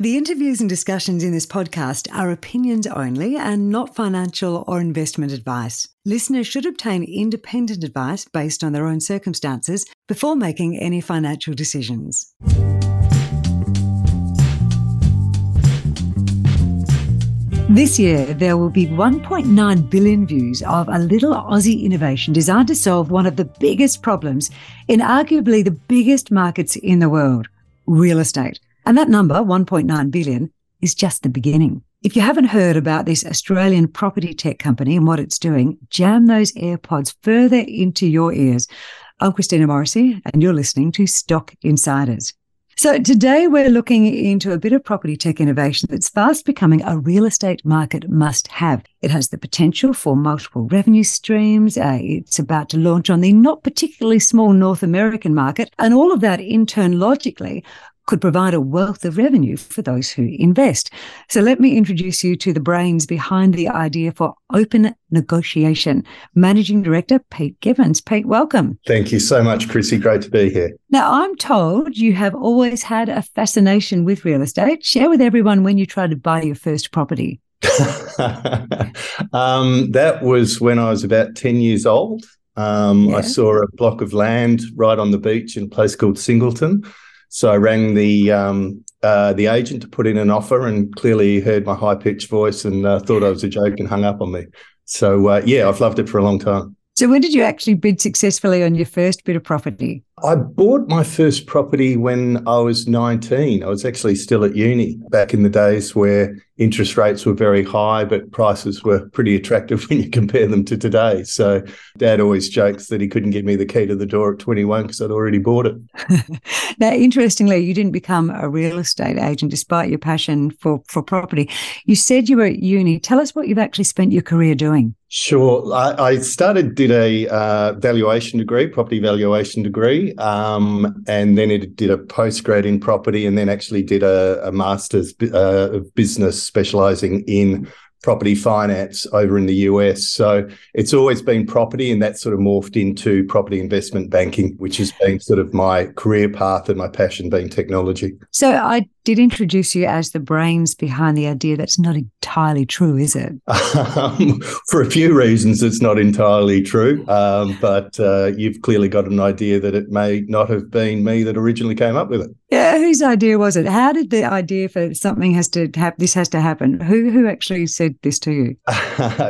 The interviews and discussions in this podcast are opinions only and not financial or investment advice. Listeners should obtain independent advice based on their own circumstances before making any financial decisions. This year, there will be 1.9 billion views of a little Aussie innovation designed to solve one of the biggest problems in arguably the biggest markets in the world real estate. And that number, 1.9 billion, is just the beginning. If you haven't heard about this Australian property tech company and what it's doing, jam those AirPods further into your ears. I'm Christina Morrissey, and you're listening to Stock Insiders. So today we're looking into a bit of property tech innovation that's fast becoming a real estate market must have. It has the potential for multiple revenue streams. Uh, it's about to launch on the not particularly small North American market. And all of that in turn logically could provide a wealth of revenue for those who invest. So let me introduce you to the brains behind the idea for open negotiation. Managing Director Pete Gibbons. Pete, welcome. Thank you so much, Chrissy. Great to be here. Now, I'm told you have always had a fascination with real estate. Share with everyone when you tried to buy your first property. um, that was when I was about 10 years old. Um, yeah. I saw a block of land right on the beach in a place called Singleton. So I rang the um, uh, the agent to put in an offer, and clearly he heard my high pitched voice and uh, thought I was a joke and hung up on me. So uh, yeah, I've loved it for a long time. So when did you actually bid successfully on your first bit of property? I bought my first property when I was 19. I was actually still at uni back in the days where interest rates were very high, but prices were pretty attractive when you compare them to today. So dad always jokes that he couldn't give me the key to the door at 21 because I'd already bought it. now, interestingly, you didn't become a real estate agent despite your passion for, for property. You said you were at uni. Tell us what you've actually spent your career doing. Sure. I, I started, did a uh, valuation degree, property valuation degree um, and then it did a postgrad in property, and then actually did a, a master's uh, business specializing in property finance over in the US. So it's always been property, and that sort of morphed into property investment banking, which has been sort of my career path and my passion being technology. So I did introduce you as the brains behind the idea. That's not entirely true, is it? Um, for a few reasons, it's not entirely true. Um, but uh, you've clearly got an idea that it may not have been me that originally came up with it. Yeah, whose idea was it? How did the idea for something has to happen? This has to happen. Who who actually said this to you?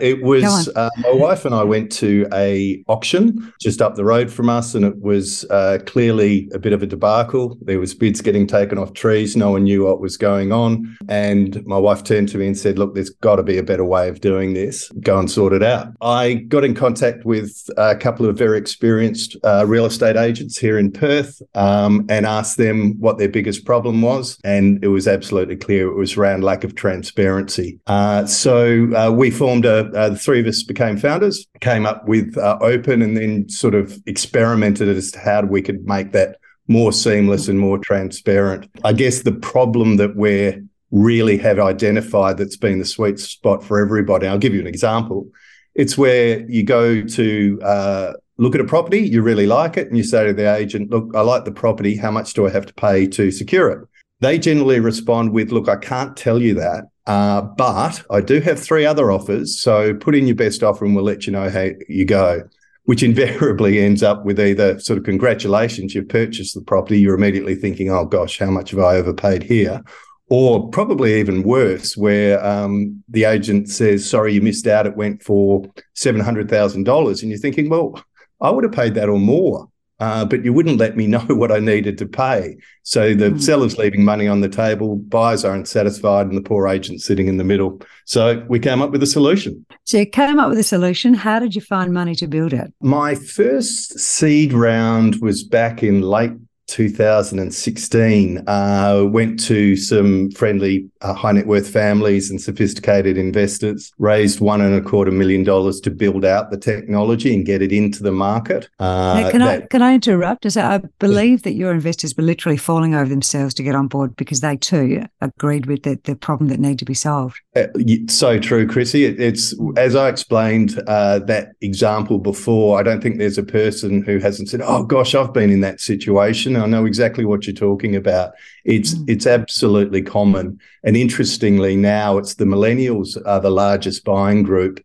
it was uh, my wife and I went to a auction just up the road from us, and it was uh, clearly a bit of a debacle. There was bids getting taken off trees. No one knew what was going on. And my wife turned to me and said, Look, there's got to be a better way of doing this. Go and sort it out. I got in contact with a couple of very experienced uh, real estate agents here in Perth um, and asked them what their biggest problem was. And it was absolutely clear it was around lack of transparency. Uh, so uh, we formed a, uh, the three of us became founders, came up with uh, Open, and then sort of experimented as to how we could make that more seamless and more transparent. I guess the problem that we're really have identified that's been the sweet spot for everybody. I'll give you an example. It's where you go to uh, look at a property, you really like it, and you say to the agent, Look, I like the property. How much do I have to pay to secure it? They generally respond with, Look, I can't tell you that, uh, but I do have three other offers. So put in your best offer and we'll let you know how you go which invariably ends up with either sort of congratulations, you've purchased the property, you're immediately thinking, oh gosh, how much have I overpaid here? Or probably even worse, where um, the agent says, sorry, you missed out, it went for $700,000. And you're thinking, well, I would have paid that or more uh, but you wouldn't let me know what I needed to pay. So the mm. seller's leaving money on the table, buyers aren't satisfied, and the poor agent sitting in the middle. So we came up with a solution. So you came up with a solution. How did you find money to build it? My first seed round was back in late 2016, uh, went to some friendly uh, high net worth families and sophisticated investors, raised one and a quarter million dollars to build out the technology and get it into the market. Uh, now, can that, I can I interrupt? I, I believe that your investors were literally falling over themselves to get on board because they too agreed with the, the problem that needed to be solved. Uh, so true, Chrissy. It, it's as I explained uh, that example before. I don't think there's a person who hasn't said, "Oh gosh, I've been in that situation." Question. I know exactly what you're talking about. It's mm. it's absolutely common, and interestingly, now it's the millennials are the largest buying group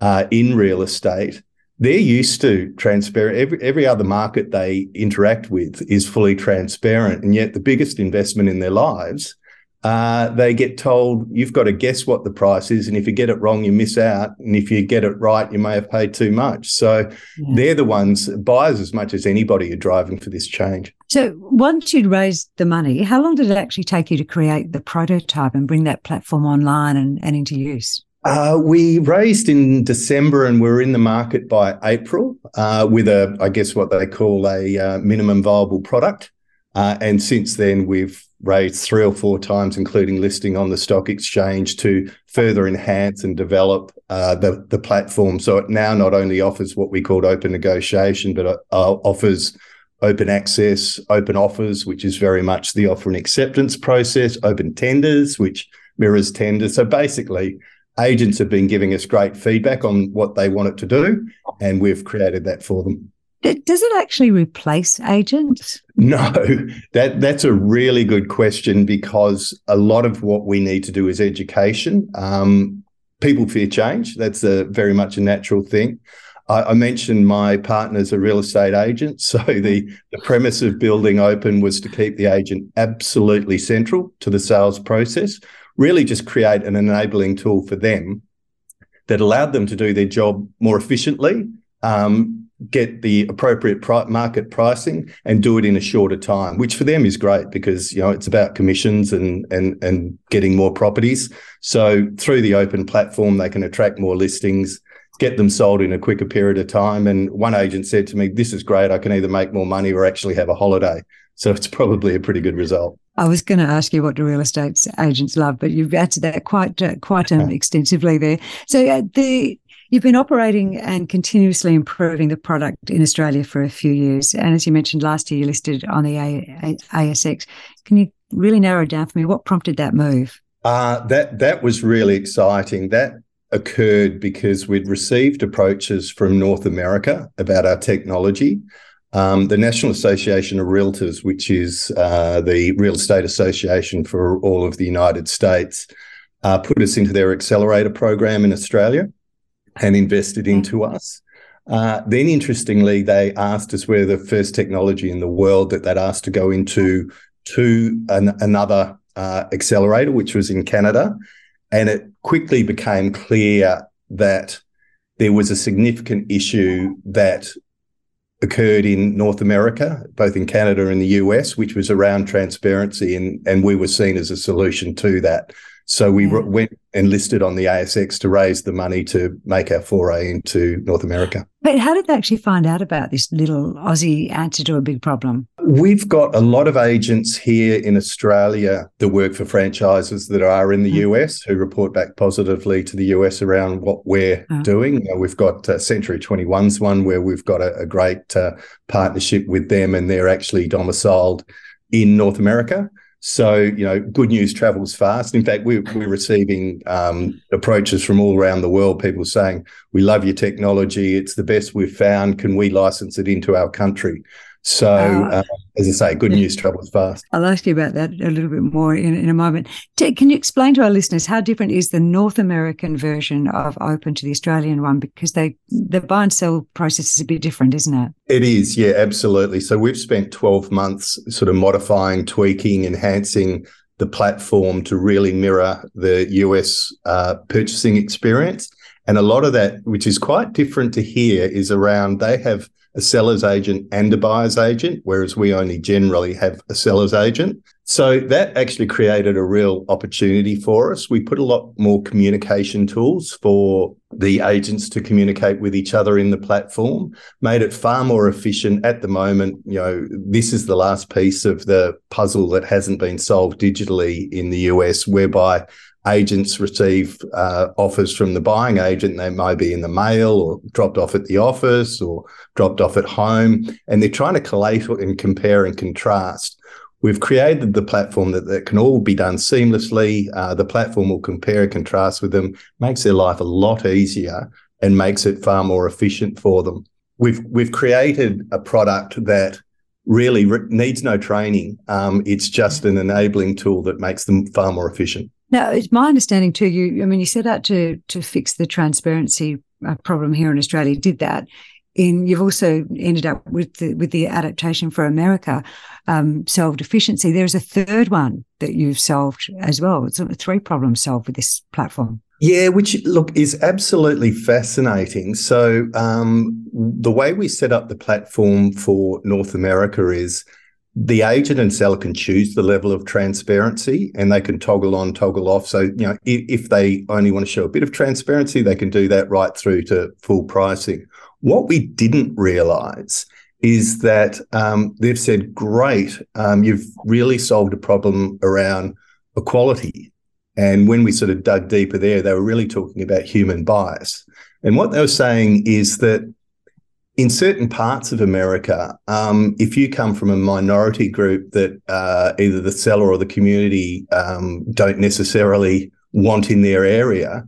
uh, in real estate. They're used to transparent. Every every other market they interact with is fully transparent, and yet the biggest investment in their lives uh, they get told you've got to guess what the price is, and if you get it wrong, you miss out, and if you get it right, you may have paid too much. So yeah. they're the ones buyers as much as anybody are driving for this change. So once you'd raised the money, how long did it actually take you to create the prototype and bring that platform online and, and into use? Uh, we raised in December and we're in the market by April uh, with a, I guess, what they call a uh, minimum viable product. Uh, and since then, we've raised three or four times, including listing on the stock exchange to further enhance and develop uh, the, the platform. So it now not only offers what we called open negotiation, but uh, offers open access, open offers, which is very much the offer and acceptance process, open tenders, which mirrors tenders. So basically, agents have been giving us great feedback on what they want it to do, and we've created that for them. Does it actually replace agents? No, that that's a really good question because a lot of what we need to do is education. Um, people fear change. That's a very much a natural thing. I, I mentioned my partner's a real estate agent, so the the premise of building open was to keep the agent absolutely central to the sales process. Really, just create an enabling tool for them that allowed them to do their job more efficiently. Um, get the appropriate market pricing and do it in a shorter time, which for them is great because you know it's about commissions and and and getting more properties. So through the open platform, they can attract more listings, get them sold in a quicker period of time. And one agent said to me, "This is great. I can either make more money or actually have a holiday." So it's probably a pretty good result. I was going to ask you what do real estate agents love, but you've answered that quite uh, quite um, extensively there. So uh, the You've been operating and continuously improving the product in Australia for a few years. And as you mentioned, last year you listed on the ASX. Can you really narrow down for me? What prompted that move? Uh, that that was really exciting. That occurred because we'd received approaches from North America about our technology. Um, the National Association of Realtors, which is uh, the real estate association for all of the United States, uh, put us into their accelerator program in Australia and invested into us. Uh, then, interestingly, they asked us we're the first technology in the world that they'd asked to go into to an, another uh, accelerator, which was in Canada, and it quickly became clear that there was a significant issue that occurred in North America, both in Canada and the US, which was around transparency, and and we were seen as a solution to that. So we yeah. went and listed on the ASX to raise the money to make our foray into North America. But how did they actually find out about this little Aussie answer to a big problem? We've got a lot of agents here in Australia that work for franchises that are in the mm. US who report back positively to the US around what we're oh. doing. we've got uh, Century 21's one where we've got a, a great uh, partnership with them and they're actually domiciled in North America. So, you know, good news travels fast. In fact, we're, we're receiving um, approaches from all around the world, people saying, We love your technology. It's the best we've found. Can we license it into our country? So, uh, uh, as I say, good news travels fast. I'll ask you about that a little bit more in, in a moment. Can you explain to our listeners how different is the North American version of Open to the Australian one? Because they the buy and sell process is a bit different, isn't it? It is, yeah, absolutely. So we've spent 12 months sort of modifying, tweaking, enhancing the platform to really mirror the US uh, purchasing experience. And a lot of that, which is quite different to here, is around they have a seller's agent and a buyer's agent, whereas we only generally have a seller's agent. So that actually created a real opportunity for us. We put a lot more communication tools for the agents to communicate with each other in the platform, made it far more efficient. At the moment, you know, this is the last piece of the puzzle that hasn't been solved digitally in the US, whereby agents receive uh, offers from the buying agent. They may be in the mail or dropped off at the office or dropped off at home, and they're trying to collate and compare and contrast. We've created the platform that, that can all be done seamlessly. Uh, the platform will compare and contrast with them, makes their life a lot easier and makes it far more efficient for them. We've we've created a product that really re- needs no training. Um, it's just an enabling tool that makes them far more efficient. Now, it's my understanding too. You, I mean, you set out to to fix the transparency uh, problem here in Australia. Did that? In you've also ended up with the with the adaptation for America, um, solved efficiency. There's a third one that you've solved as well. It's three problems solved with this platform. Yeah, which look is absolutely fascinating. So um, the way we set up the platform for North America is the agent and seller can choose the level of transparency and they can toggle on, toggle off. So, you know, if, if, they only want to show a bit of transparency, they can do that right through to full pricing. What we didn't realize is that um, they've said, great, um, you've really solved a problem around equality. And when we sort of dug deeper there, they were really talking about human bias. And what they were saying is that in certain parts of America, um, if you come from a minority group that uh, either the seller or the community um, don't necessarily want in their area,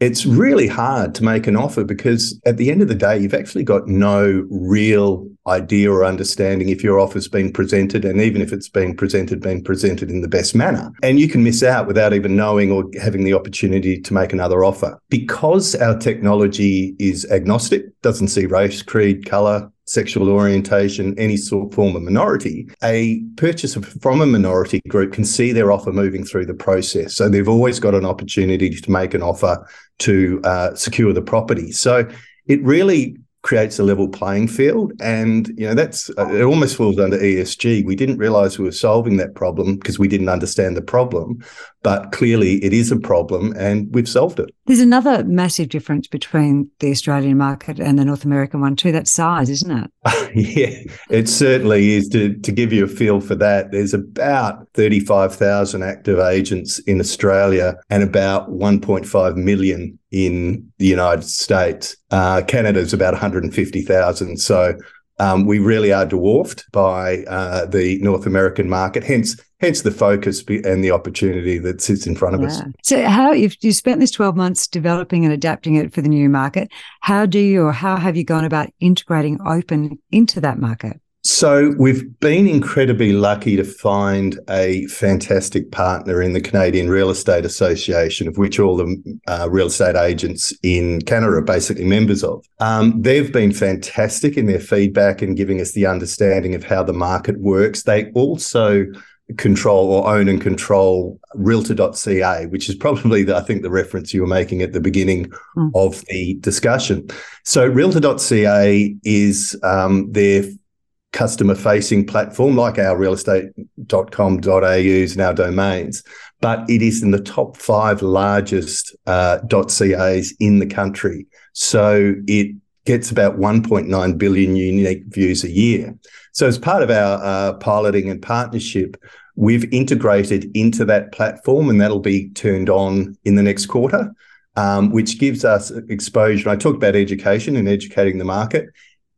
it's really hard to make an offer because at the end of the day, you've actually got no real idea or understanding if your offer's been presented, and even if it's been presented, been presented in the best manner. And you can miss out without even knowing or having the opportunity to make another offer. Because our technology is agnostic, doesn't see race, creed, color, sexual orientation, any sort form of minority, a purchaser from a minority group can see their offer moving through the process. So they've always got an opportunity to make an offer to uh, secure the property. So it really creates a level playing field and you know that's uh, it almost falls under ESG we didn't realize we were solving that problem because we didn't understand the problem but clearly it is a problem and we've solved it there's another massive difference between the Australian market and the North American one too that's size isn't it yeah it certainly is to to give you a feel for that there's about 35,000 active agents in Australia and about 1.5 million in the United States. Uh, Canada is about 150,000. So um, we really are dwarfed by uh, the North American market. Hence, hence the focus and the opportunity that sits in front of yeah. us. So, how if you spent this twelve months developing and adapting it for the new market, how do you or how have you gone about integrating open into that market? So we've been incredibly lucky to find a fantastic partner in the Canadian Real Estate Association, of which all the uh, real estate agents in Canada are basically members of. Um, they've been fantastic in their feedback and giving us the understanding of how the market works. They also control or own and control realtor.ca, which is probably the, I think the reference you were making at the beginning mm. of the discussion. So realtor.ca is um, their customer facing platform like our realestate.com.au's and our domains, but it is in the top five largest uh, .cas in the country. So it gets about 1.9 billion unique views a year. So as part of our uh, piloting and partnership, we've integrated into that platform and that'll be turned on in the next quarter. Um, which gives us exposure. I talked about education and educating the market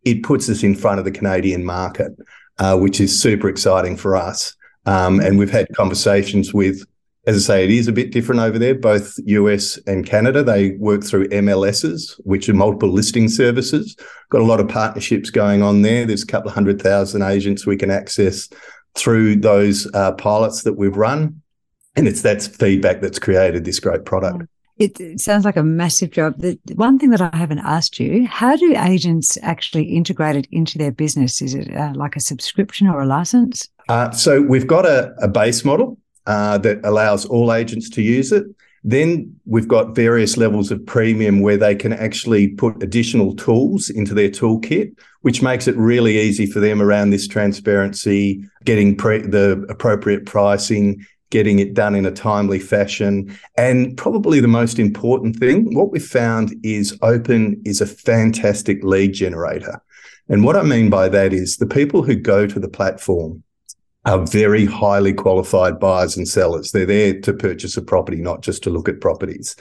it puts us in front of the Canadian market, uh, which is super exciting for us. Um, and we've had conversations with, as I say, it is a bit different over there, both US and Canada. They work through MLSs, which are multiple listing services. Got a lot of partnerships going on there. There's a couple of hundred thousand agents we can access through those uh, pilots that we've run. And it's that feedback that's created this great product. It, it, sounds like a massive job. The one thing that I haven't asked you: How do agents actually integrate it into their business? Is it uh, like a subscription or a license? Uh, so we've got a, a base model uh, that allows all agents to use it. Then we've got various levels of premium where they can actually put additional tools into their toolkit, which makes it really easy for them around this transparency, getting pre- the appropriate pricing, getting it done in a timely fashion. And probably the most important thing, what we've found is Open is a fantastic lead generator. And what I mean by that is the people who go to the platform are very highly qualified buyers and sellers. They're there to purchase a property, not just to look at properties.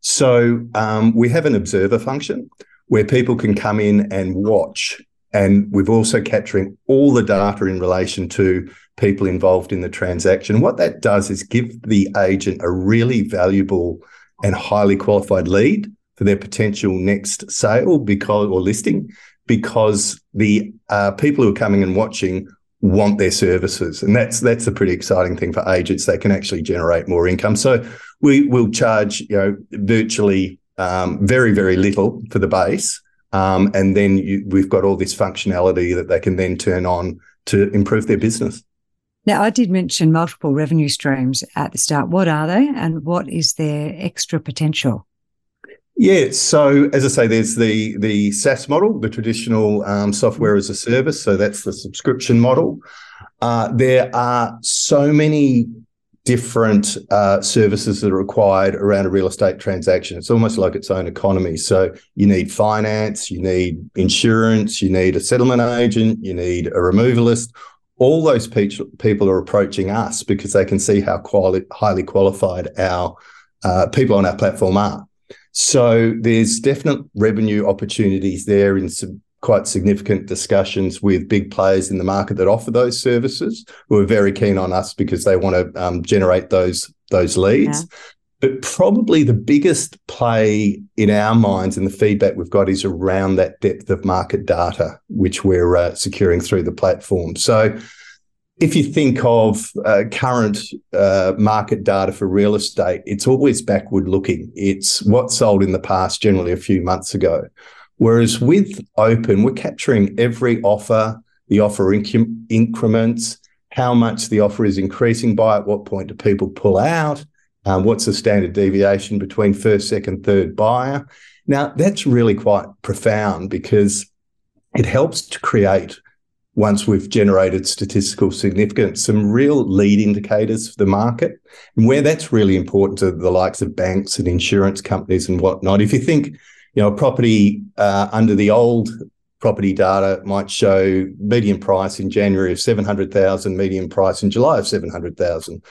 So um, we have an observer function where people can come in and watch. And we've also capturing all the data in relation to people involved in the transaction. What that does is give the agent a really valuable and highly qualified lead for their potential next sale because or listing because the uh, people who are coming and watching want their services, and that's that's a pretty exciting thing for agents. They can actually generate more income. So we will charge you know virtually um, very very little for the base, um, and then you, we've got all this functionality that they can then turn on to improve their business. Now, I did mention multiple revenue streams at the start. What are they, and what is their extra potential? Yeah, so as I say, there's the the SaaS model, the traditional um, software as a service. So that's the subscription model. Uh, there are so many different uh, services that are required around a real estate transaction. It's almost like its own economy. So you need finance, you need insurance, you need a settlement agent, you need a removalist. All those pe- people are approaching us because they can see how quali- highly qualified our uh, people on our platform are. So there's definite revenue opportunities there in some quite significant discussions with big players in the market that offer those services who are very keen on us because they want to um, generate those those leads. Yeah. But probably the biggest play in our minds and the feedback we've got is around that depth of market data, which we're uh, securing through the platform. So if you think of uh, current uh, market data for real estate, it's always backward looking. It's what sold in the past, generally a few months ago. Whereas with Open, we're capturing every offer, the offer inc- increments, how much the offer is increasing by, at what point do people pull out, um, what's the standard deviation between first, second, third buyer. Now, that's really quite profound because it helps to create once we've generated statistical significance, some real lead indicators for the market. And where that's really important to the likes of banks and insurance companies and whatnot. If you think, you know, property uh, under the old property data might show median price in January of 700,000, median price in July of 700,000.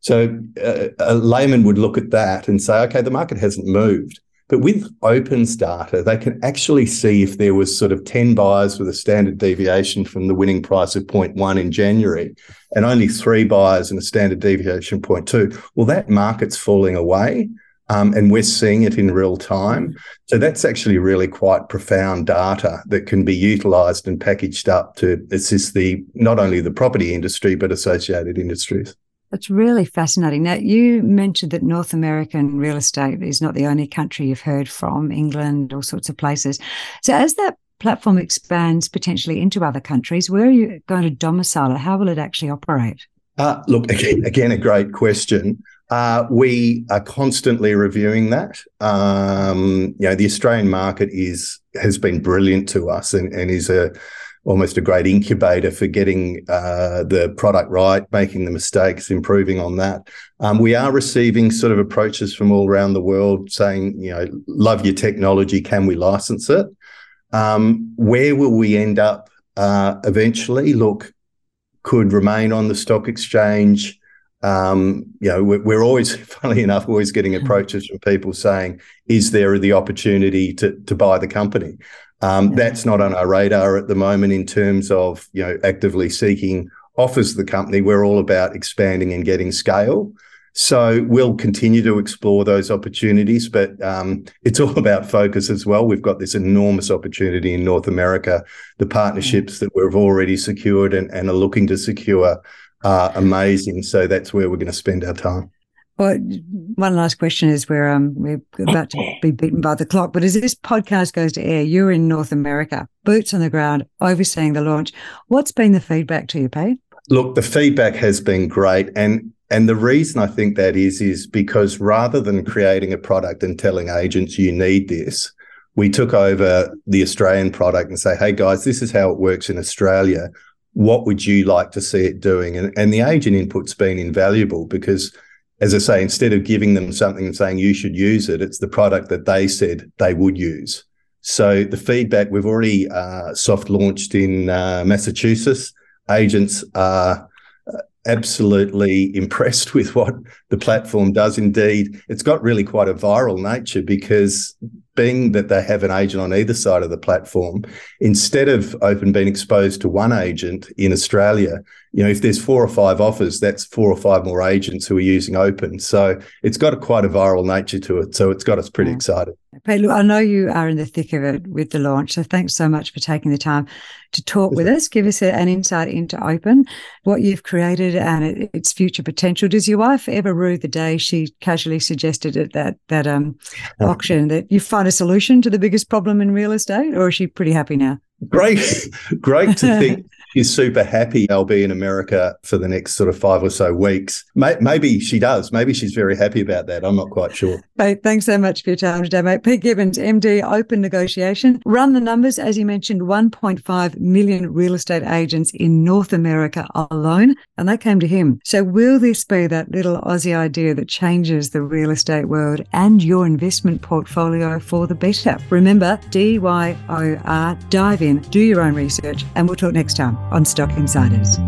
So uh, a layman would look at that and say, okay, the market hasn't moved. But with Open's data, they can actually see if there was sort of 10 buyers with a standard deviation from the winning price of 0.1 in January and only three buyers and a standard deviation 0.2. Well, that market's falling away. Um, and we're seeing it in real time. So that's actually really quite profound data that can be utilized and packaged up to assist the not only the property industry but associated industries. That's really fascinating. Now, you mentioned that North American real estate is not the only country you've heard from, England, all sorts of places. So, as that platform expands potentially into other countries, where are you going to domicile it? How will it actually operate? Uh, look, again, again, a great question. Uh, we are constantly reviewing that. Um, you know, the Australian market is has been brilliant to us and, and is a almost a great incubator for getting uh, the product right, making the mistakes, improving on that. Um, we are receiving sort of approaches from all around the world saying, you know, love your technology, can we license it? Um, where will we end up uh, eventually? Look, could remain on the stock exchange. Um, you know, we're, we're, always, funnily enough, always getting hmm. approaches from people saying, "Is there the opportunity to to buy the company?" Um, yeah. That's not on our radar at the moment in terms of you know actively seeking offers of the company. We're all about expanding and getting scale. So we'll continue to explore those opportunities, but um, it's all about focus as well. We've got this enormous opportunity in North America. The partnerships that we've already secured and, and are looking to secure are amazing. So that's where we're going to spend our time. Well, one last question is where um, we're about to be beaten by the clock, but as this podcast goes to air, you're in North America, boots on the ground, overseeing the launch. What's been the feedback to you, Pete? Look, the feedback has been great. And and the reason I think that is, is because rather than creating a product and telling agents you need this, we took over the Australian product and say, hey guys, this is how it works in Australia. What would you like to see it doing? And, and the agent input's been invaluable because as I say, instead of giving them something and saying you should use it, it's the product that they said they would use. So the feedback we've already uh, soft launched in uh, Massachusetts. Agents are absolutely impressed with what the platform does indeed. It's got really quite a viral nature because being that they have an agent on either side of the platform, instead of Open being exposed to one agent in Australia, you know, if there's four or five offers, that's four or five more agents who are using Open. So it's got a quite a viral nature to it. So it's got us pretty yeah. excited. But look, I know you are in the thick of it with the launch. So thanks so much for taking the time to talk with us. Give us an insight into Open, what you've created and it, its future potential. Does your wife ever rue the day she casually suggested at that that um, auction that you find a solution to the biggest problem in real estate, or is she pretty happy now? Great, great to think she's super happy I'll be in America for the next sort of five or so weeks. Maybe she does. Maybe she's very happy about that. I'm not quite sure. Mate, thanks so much for your time today, mate. Pete Gibbons, MD, Open Negotiation. Run the numbers. As you mentioned, 1.5 million real estate agents in North America alone, and they came to him. So will this be that little Aussie idea that changes the real estate world and your investment portfolio for the better? Remember, D-Y-O-R, dive in, do your own research, and we'll talk next time on Stock Insiders.